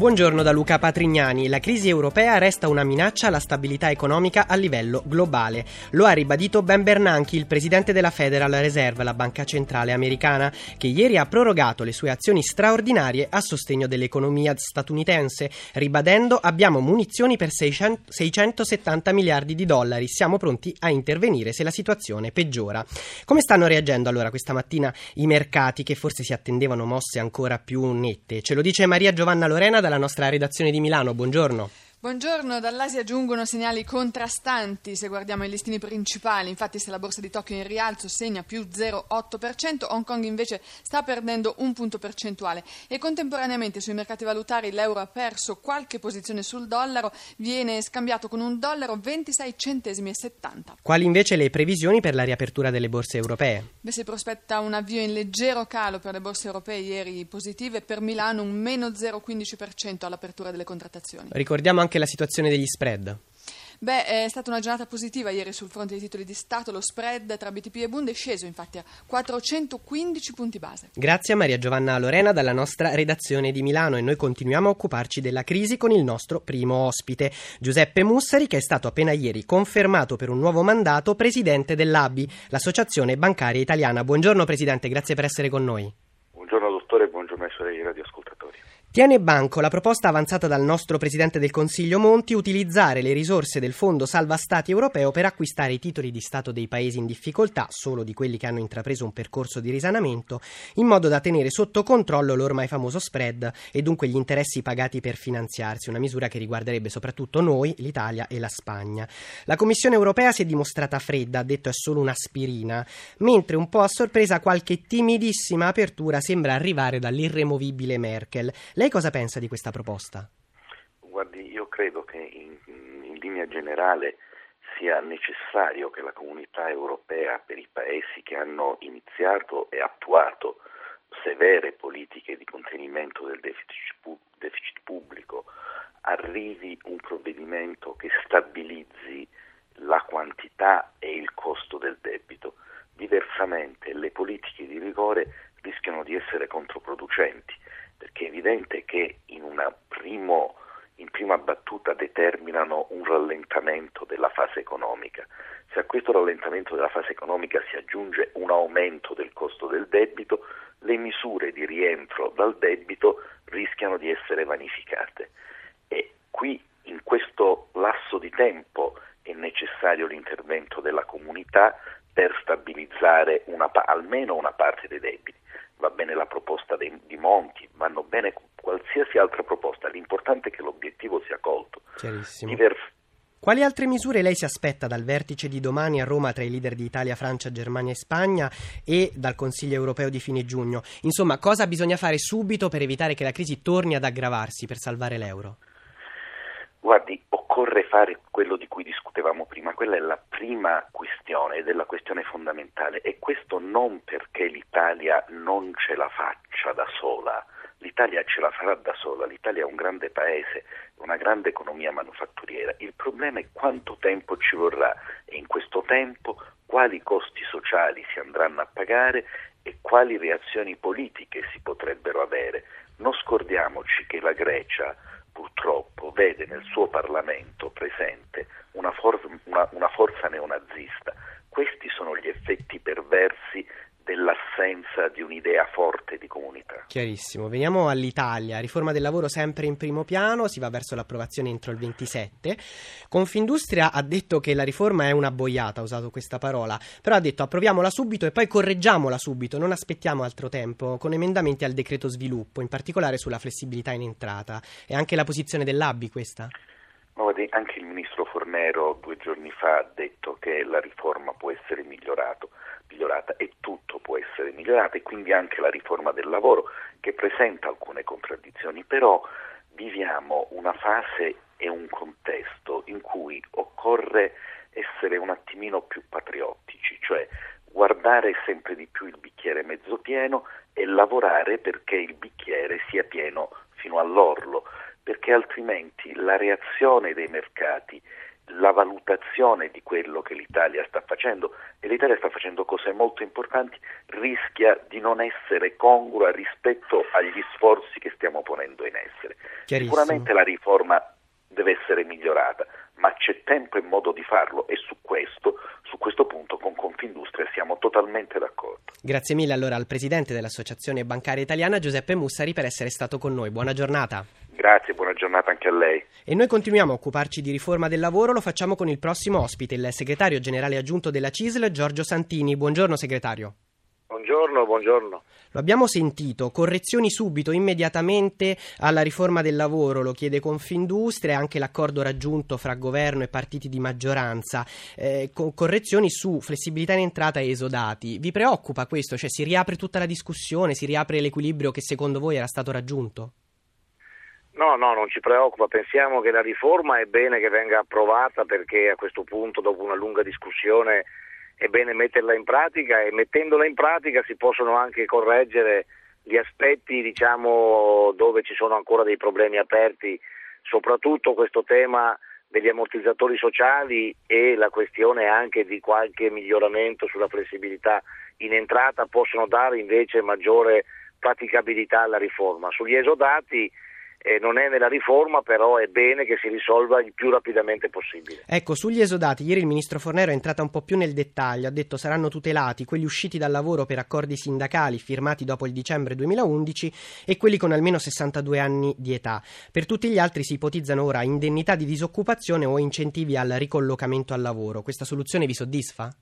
Buongiorno da Luca Patrignani. La crisi europea resta una minaccia alla stabilità economica a livello globale. Lo ha ribadito Ben Bernanke, il presidente della Federal Reserve, la banca centrale americana, che ieri ha prorogato le sue azioni straordinarie a sostegno dell'economia statunitense, ribadendo abbiamo munizioni per 600, 670 miliardi di dollari, siamo pronti a intervenire se la situazione peggiora. Come stanno reagendo allora questa mattina i mercati che forse si attendevano mosse ancora più nette? Ce lo dice Maria Giovanna Lorena dalla nostra redazione di Milano. Buongiorno. Buongiorno, dall'Asia giungono segnali contrastanti se guardiamo i listini principali, infatti se la borsa di Tokyo in rialzo segna più 0,8%, Hong Kong invece sta perdendo un punto percentuale e contemporaneamente sui mercati valutari l'euro ha perso qualche posizione sul dollaro, viene scambiato con un dollaro 26 centesimi e 70. Quali invece le previsioni per la riapertura delle borse europee? Beh, si prospetta un avvio in leggero calo per le borse europee ieri positive, per Milano un meno 0,15% all'apertura delle contrattazioni. Ricordiamo anche anche la situazione degli spread. Beh, è stata una giornata positiva ieri sul fronte dei titoli di Stato. Lo spread tra BTP e Bund è sceso infatti a 415 punti base. Grazie a Maria Giovanna Lorena dalla nostra redazione di Milano e noi continuiamo a occuparci della crisi con il nostro primo ospite, Giuseppe Mussari, che è stato appena ieri confermato per un nuovo mandato presidente dell'ABI, l'Associazione Bancaria Italiana. Buongiorno Presidente, grazie per essere con noi. Buongiorno dottore, buongiorno ai suoi radioascoltatori. Tiene banco la proposta avanzata dal nostro Presidente del Consiglio Monti utilizzare le risorse del Fondo Salva Stati europeo per acquistare i titoli di Stato dei paesi in difficoltà, solo di quelli che hanno intrapreso un percorso di risanamento, in modo da tenere sotto controllo l'ormai famoso spread e dunque gli interessi pagati per finanziarsi, una misura che riguarderebbe soprattutto noi, l'Italia e la Spagna. La Commissione europea si è dimostrata fredda, ha detto è solo un'aspirina, mentre un po' a sorpresa qualche timidissima apertura sembra arrivare dall'irremovibile Merkel. Lei cosa pensa di questa proposta? Guardi, io credo che in, in linea generale sia necessario che la comunità europea per i paesi che hanno iniziato e attuato severe politiche di contenimento del deficit, deficit pubblico arrivi un provvedimento che stabilizzi la quantità e il costo del debito. Diversamente le politiche di rigore rischiano di essere controproducenti perché è evidente che in, primo, in prima battuta determinano un rallentamento della fase economica. Se a questo rallentamento della fase economica si aggiunge un aumento del costo del debito, le misure di rientro dal debito rischiano di essere vanificate. E qui in questo lasso di tempo è necessario l'intervento della comunità per stabilizzare una, almeno una parte dei debiti va bene la proposta dei, di Monti, vanno bene qualsiasi altra proposta, l'importante è che l'obiettivo sia colto. Chiarissimo. Divers- quali altre misure lei si aspetta dal vertice di domani a Roma tra i leader di Italia, Francia, Germania e Spagna e dal Consiglio europeo di fine giugno? Insomma, cosa bisogna fare subito per evitare che la crisi torni ad aggravarsi per salvare l'euro? Guardi, occorre fare quello di cui discutevamo prima, quella è la prima questione ed è la questione fondamentale. E questo non perché l'Italia non ce la faccia da sola, l'Italia ce la farà da sola, l'Italia è un grande paese, una grande economia manufatturiera, il problema è quanto tempo ci vorrà e in questo tempo quali costi sociali si andranno a pagare e quali reazioni politiche si potrebbero avere. Non scordiamoci che la Grecia purtroppo vede nel suo Parlamento presente una, for- una, una forza neonazista. Questi sono gli effetti perversi dell'assenza di un'idea forte di comunità. Chiarissimo. Veniamo all'Italia. Riforma del lavoro sempre in primo piano, si va verso l'approvazione entro il 27. Confindustria ha detto che la riforma è una boiata, ha usato questa parola, però ha detto approviamola subito e poi correggiamola subito, non aspettiamo altro tempo, con emendamenti al decreto sviluppo, in particolare sulla flessibilità in entrata. E anche la posizione dell'ABI questa? anche il ministro Fornero due giorni fa ha detto che la riforma può essere migliorata e tutto può essere migliorato e quindi anche la riforma del lavoro che presenta alcune contraddizioni, però viviamo una fase e un contesto in cui occorre essere un attimino più patriottici, cioè guardare sempre di più il bicchiere mezzo pieno e lavorare perché il bicchiere sia pieno fino all'orlo perché altrimenti la reazione dei mercati la valutazione di quello che l'Italia sta facendo e l'Italia sta facendo cose molto importanti, rischia di non essere congrua rispetto agli sforzi che stiamo ponendo in essere. Sicuramente la riforma deve essere migliorata, ma c'è tempo e modo di farlo e su questo, punto con Confindustria siamo totalmente d'accordo. Grazie mille allora al Presidente dell'Associazione Bancaria Italiana Giuseppe Mussari per essere stato con noi. Buona giornata. Grazie, buona giornata anche a lei. E noi continuiamo a occuparci di riforma del lavoro, lo facciamo con il prossimo ospite, il segretario generale aggiunto della CISL, Giorgio Santini. Buongiorno segretario. Buongiorno, buongiorno. Lo abbiamo sentito, correzioni subito, immediatamente alla riforma del lavoro, lo chiede Confindustria e anche l'accordo raggiunto fra governo e partiti di maggioranza, eh, co- correzioni su flessibilità in entrata e esodati. Vi preoccupa questo? Cioè si riapre tutta la discussione, si riapre l'equilibrio che secondo voi era stato raggiunto? No, no, non ci preoccupa, pensiamo che la riforma è bene che venga approvata perché a questo punto, dopo una lunga discussione, è bene metterla in pratica e mettendola in pratica si possono anche correggere gli aspetti diciamo, dove ci sono ancora dei problemi aperti, soprattutto questo tema degli ammortizzatori sociali e la questione anche di qualche miglioramento sulla flessibilità in entrata possono dare invece maggiore praticabilità alla riforma. Sugli esodati eh, non è nella riforma, però è bene che si risolva il più rapidamente possibile. Ecco, sugli esodati, ieri il ministro Fornero è entrata un po' più nel dettaglio, ha detto saranno tutelati quelli usciti dal lavoro per accordi sindacali firmati dopo il dicembre 2011 e quelli con almeno 62 anni di età. Per tutti gli altri si ipotizzano ora indennità di disoccupazione o incentivi al ricollocamento al lavoro. Questa soluzione vi soddisfa?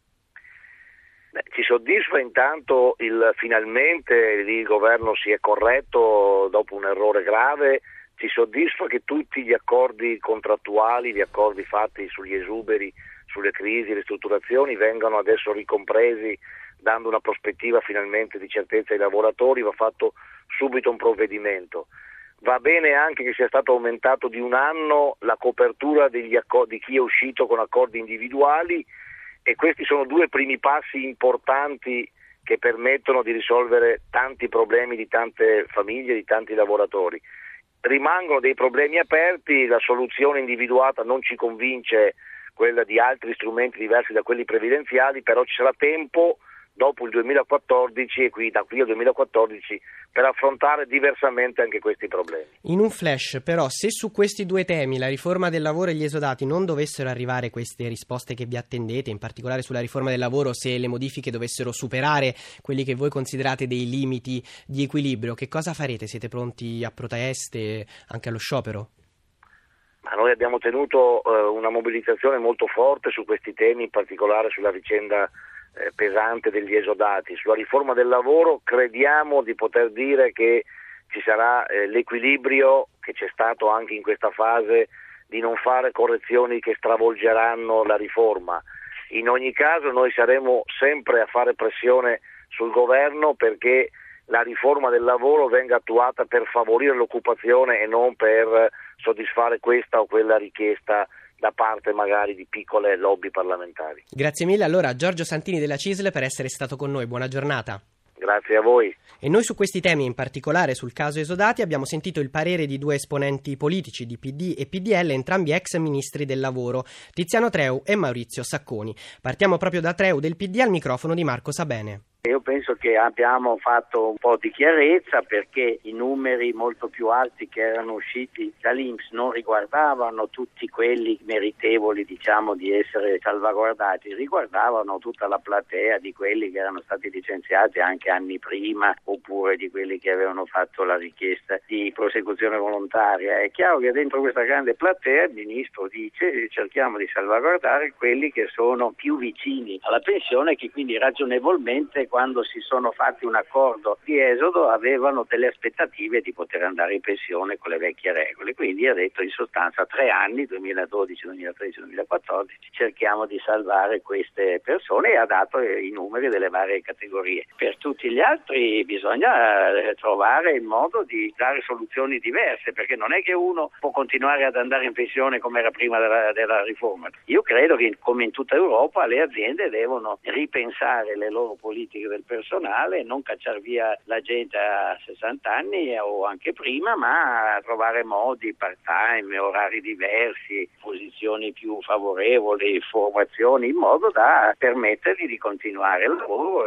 Ci soddisfa intanto il finalmente il governo si è corretto dopo un errore grave, ci soddisfa che tutti gli accordi contrattuali, gli accordi fatti sugli esuberi, sulle crisi, le ristrutturazioni vengano adesso ricompresi dando una prospettiva finalmente di certezza ai lavoratori, va fatto subito un provvedimento. Va bene anche che sia stato aumentato di un anno la copertura accordi, di chi è uscito con accordi individuali e questi sono due primi passi importanti che permettono di risolvere tanti problemi di tante famiglie, di tanti lavoratori. Rimangono dei problemi aperti, la soluzione individuata non ci convince quella di altri strumenti diversi da quelli previdenziali, però ci sarà tempo dopo il 2014 e qui da qui al 2014 per affrontare diversamente anche questi problemi. In un flash però se su questi due temi, la riforma del lavoro e gli esodati, non dovessero arrivare queste risposte che vi attendete, in particolare sulla riforma del lavoro, se le modifiche dovessero superare quelli che voi considerate dei limiti di equilibrio, che cosa farete? Siete pronti a proteste, anche allo sciopero? Ma noi abbiamo tenuto eh, una mobilitazione molto forte su questi temi, in particolare sulla vicenda eh, pesante degli esodati. Sulla riforma del lavoro crediamo di poter dire che ci sarà eh, l'equilibrio che c'è stato anche in questa fase di non fare correzioni che stravolgeranno la riforma. In ogni caso noi saremo sempre a fare pressione sul governo perché la riforma del lavoro venga attuata per favorire l'occupazione e non per soddisfare questa o quella richiesta da parte magari di piccole lobby parlamentari. Grazie mille allora a Giorgio Santini della CISL per essere stato con noi. Buona giornata. Grazie a voi. E noi su questi temi, in particolare sul caso Esodati, abbiamo sentito il parere di due esponenti politici di PD e PDL, entrambi ex ministri del lavoro, Tiziano Treu e Maurizio Sacconi. Partiamo proprio da Treu del PD al microfono di Marco Sabene. Io penso che abbiamo fatto un po' di chiarezza perché i numeri molto più alti che erano usciti dall'Inps non riguardavano tutti quelli meritevoli diciamo, di essere salvaguardati, riguardavano tutta la platea di quelli che erano stati licenziati anche anni prima oppure di quelli che avevano fatto la richiesta di prosecuzione volontaria. È chiaro che dentro questa grande platea il ministro dice cerchiamo di salvaguardare quelli che sono più vicini alla pensione e che quindi ragionevolmente quando si sono fatti un accordo di esodo avevano delle aspettative di poter andare in pensione con le vecchie regole. Quindi ha detto in sostanza tre anni, 2012, 2013, 2014, cerchiamo di salvare queste persone e ha dato i numeri delle varie categorie. Per tutti gli altri bisogna eh, trovare il modo di dare soluzioni diverse, perché non è che uno può continuare ad andare in pensione come era prima della, della riforma. Io credo che come in tutta Europa le aziende devono ripensare le loro politiche problematica del personale, non cacciare via la gente a 60 anni o anche prima, ma trovare modi part-time, orari diversi, posizioni più favorevoli, formazioni, in modo da permettergli di continuare il lavoro,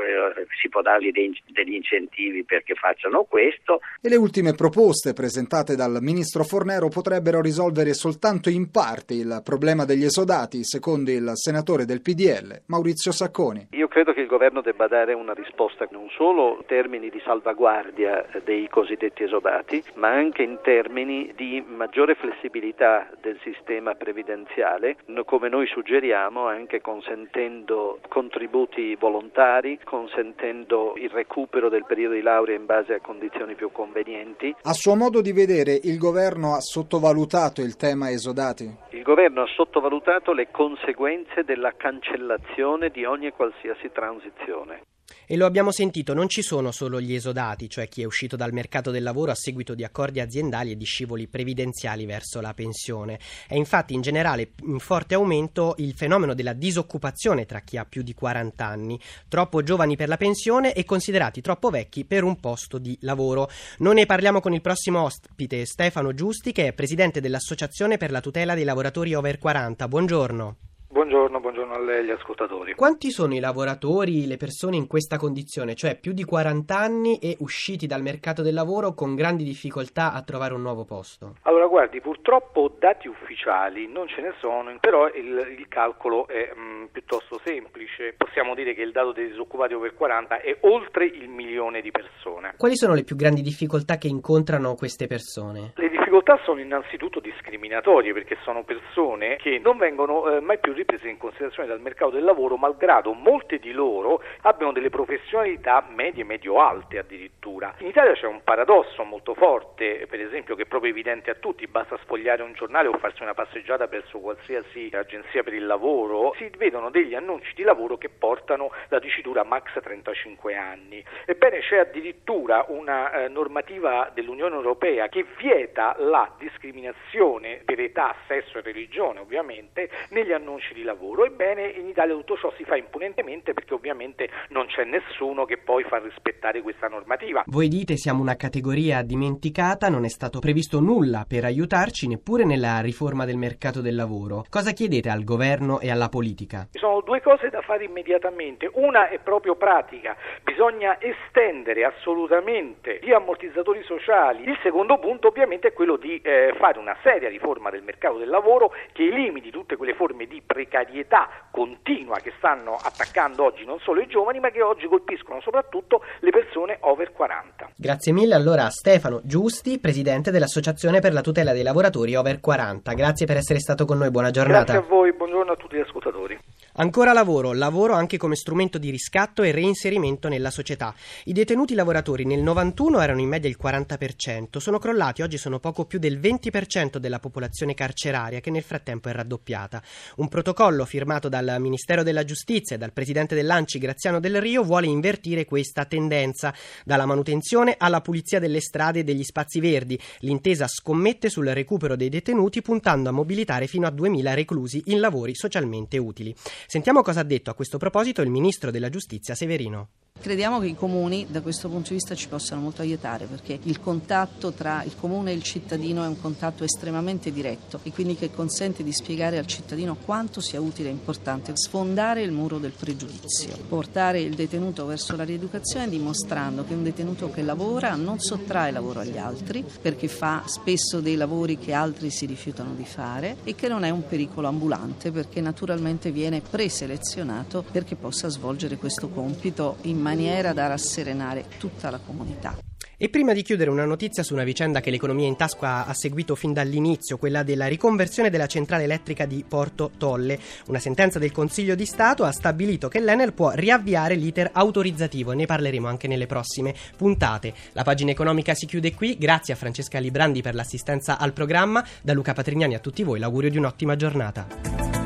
si può dargli degli incentivi perché facciano questo. E le ultime proposte presentate dal ministro Fornero potrebbero risolvere soltanto in parte il problema degli esodati, secondo il senatore del PDL, Maurizio Sacconi. Io credo che il governo debba dare una risposta non solo in termini di salvaguardia dei cosiddetti esodati, ma anche in termini di maggiore flessibilità del sistema previdenziale, come noi suggeriamo, anche consentendo contributi volontari, consentendo il recupero del periodo di laurea in base a condizioni più convenienti. A suo modo di vedere, il governo ha sottovalutato il tema esodati? Il governo ha sottovalutato le conseguenze della cancellazione di ogni e qualsiasi transizione. E lo abbiamo sentito, non ci sono solo gli esodati, cioè chi è uscito dal mercato del lavoro a seguito di accordi aziendali e di scivoli previdenziali verso la pensione. È infatti in generale in forte aumento il fenomeno della disoccupazione tra chi ha più di 40 anni, troppo giovani per la pensione e considerati troppo vecchi per un posto di lavoro. Noi ne parliamo con il prossimo ospite, Stefano Giusti, che è presidente dell'Associazione per la tutela dei lavoratori over 40. Buongiorno. Buongiorno, buongiorno a lei agli ascoltatori. Quanti sono i lavoratori, le persone in questa condizione, cioè più di 40 anni e usciti dal mercato del lavoro con grandi difficoltà a trovare un nuovo posto? Allora, guardi, purtroppo dati ufficiali non ce ne sono, però il, il calcolo è mh, mm, piuttosto semplice. Possiamo dire che il dato dei disoccupati over 40 è oltre il milione di persone. Quali sono le più grandi difficoltà che incontrano queste persone? Le difficoltà sono innanzitutto discriminatorie perché sono persone che non vengono eh, mai più riprese in considerazione dal mercato del lavoro, malgrado molte di loro abbiano delle professionalità medie, medio-alte addirittura. In Italia c'è un paradosso molto forte, per esempio, che è proprio evidente a tutti, basta sfogliare un giornale o farsi una passeggiata verso qualsiasi agenzia per il lavoro, si vedono degli annunci di lavoro che portano la dicitura max 35 anni. Ebbene c'è addirittura una eh, normativa dell'Unione Europea che vieta la discriminazione per età, sesso e religione, ovviamente, negli annunci di lavoro. Ebbene, in Italia tutto ciò si fa impunentemente perché ovviamente non c'è nessuno che poi fa rispettare questa normativa. Voi dite siamo una categoria dimenticata, non è stato previsto nulla per aiutarci neppure nella riforma del mercato del lavoro. Cosa chiedete al governo e alla politica? Ci sono due cose da fare immediatamente. Una è proprio pratica, bisogna estendere assolutamente gli ammortizzatori sociali. Il secondo punto ovviamente è quello di eh, fare una seria riforma del mercato del lavoro che elimini tutte quelle forme di pre precarietà continua che stanno attaccando oggi non solo i giovani, ma che oggi colpiscono soprattutto le persone over 40. Grazie mille allora a Stefano Giusti, presidente dell'Associazione per la tutela dei lavoratori over 40. Grazie per essere stato con noi, buona giornata. Grazie a voi, buongiorno a tutti gli ascoltatori. Ancora lavoro, lavoro anche come strumento di riscatto e reinserimento nella società. I detenuti lavoratori nel 91 erano in media il 40%, sono crollati, oggi sono poco più del 20% della popolazione carceraria che nel frattempo è raddoppiata. Un protocollo firmato dal Ministero della Giustizia e dal presidente dell'Anci Graziano Del Rio vuole invertire questa tendenza, dalla manutenzione alla pulizia delle strade e degli spazi verdi. L'intesa scommette sul recupero dei detenuti puntando a mobilitare fino a 2000 reclusi in lavori socialmente utili. Sentiamo cosa ha detto a questo proposito il ministro della giustizia Severino. Crediamo che i comuni da questo punto di vista ci possano molto aiutare perché il contatto tra il comune e il cittadino è un contatto estremamente diretto e quindi che consente di spiegare al cittadino quanto sia utile e importante sfondare il muro del pregiudizio, portare il detenuto verso la rieducazione dimostrando che un detenuto che lavora non sottrae lavoro agli altri perché fa spesso dei lavori che altri si rifiutano di fare e che non è un pericolo ambulante perché naturalmente viene preselezionato perché possa svolgere questo compito in maniera maniera da rasserenare tutta la comunità. E prima di chiudere una notizia su una vicenda che l'economia in tasca ha seguito fin dall'inizio, quella della riconversione della centrale elettrica di Porto Tolle. Una sentenza del Consiglio di Stato ha stabilito che l'Enel può riavviare l'iter autorizzativo ne parleremo anche nelle prossime puntate. La pagina economica si chiude qui, grazie a Francesca Librandi per l'assistenza al programma, da Luca Patrignani a tutti voi l'augurio di un'ottima giornata.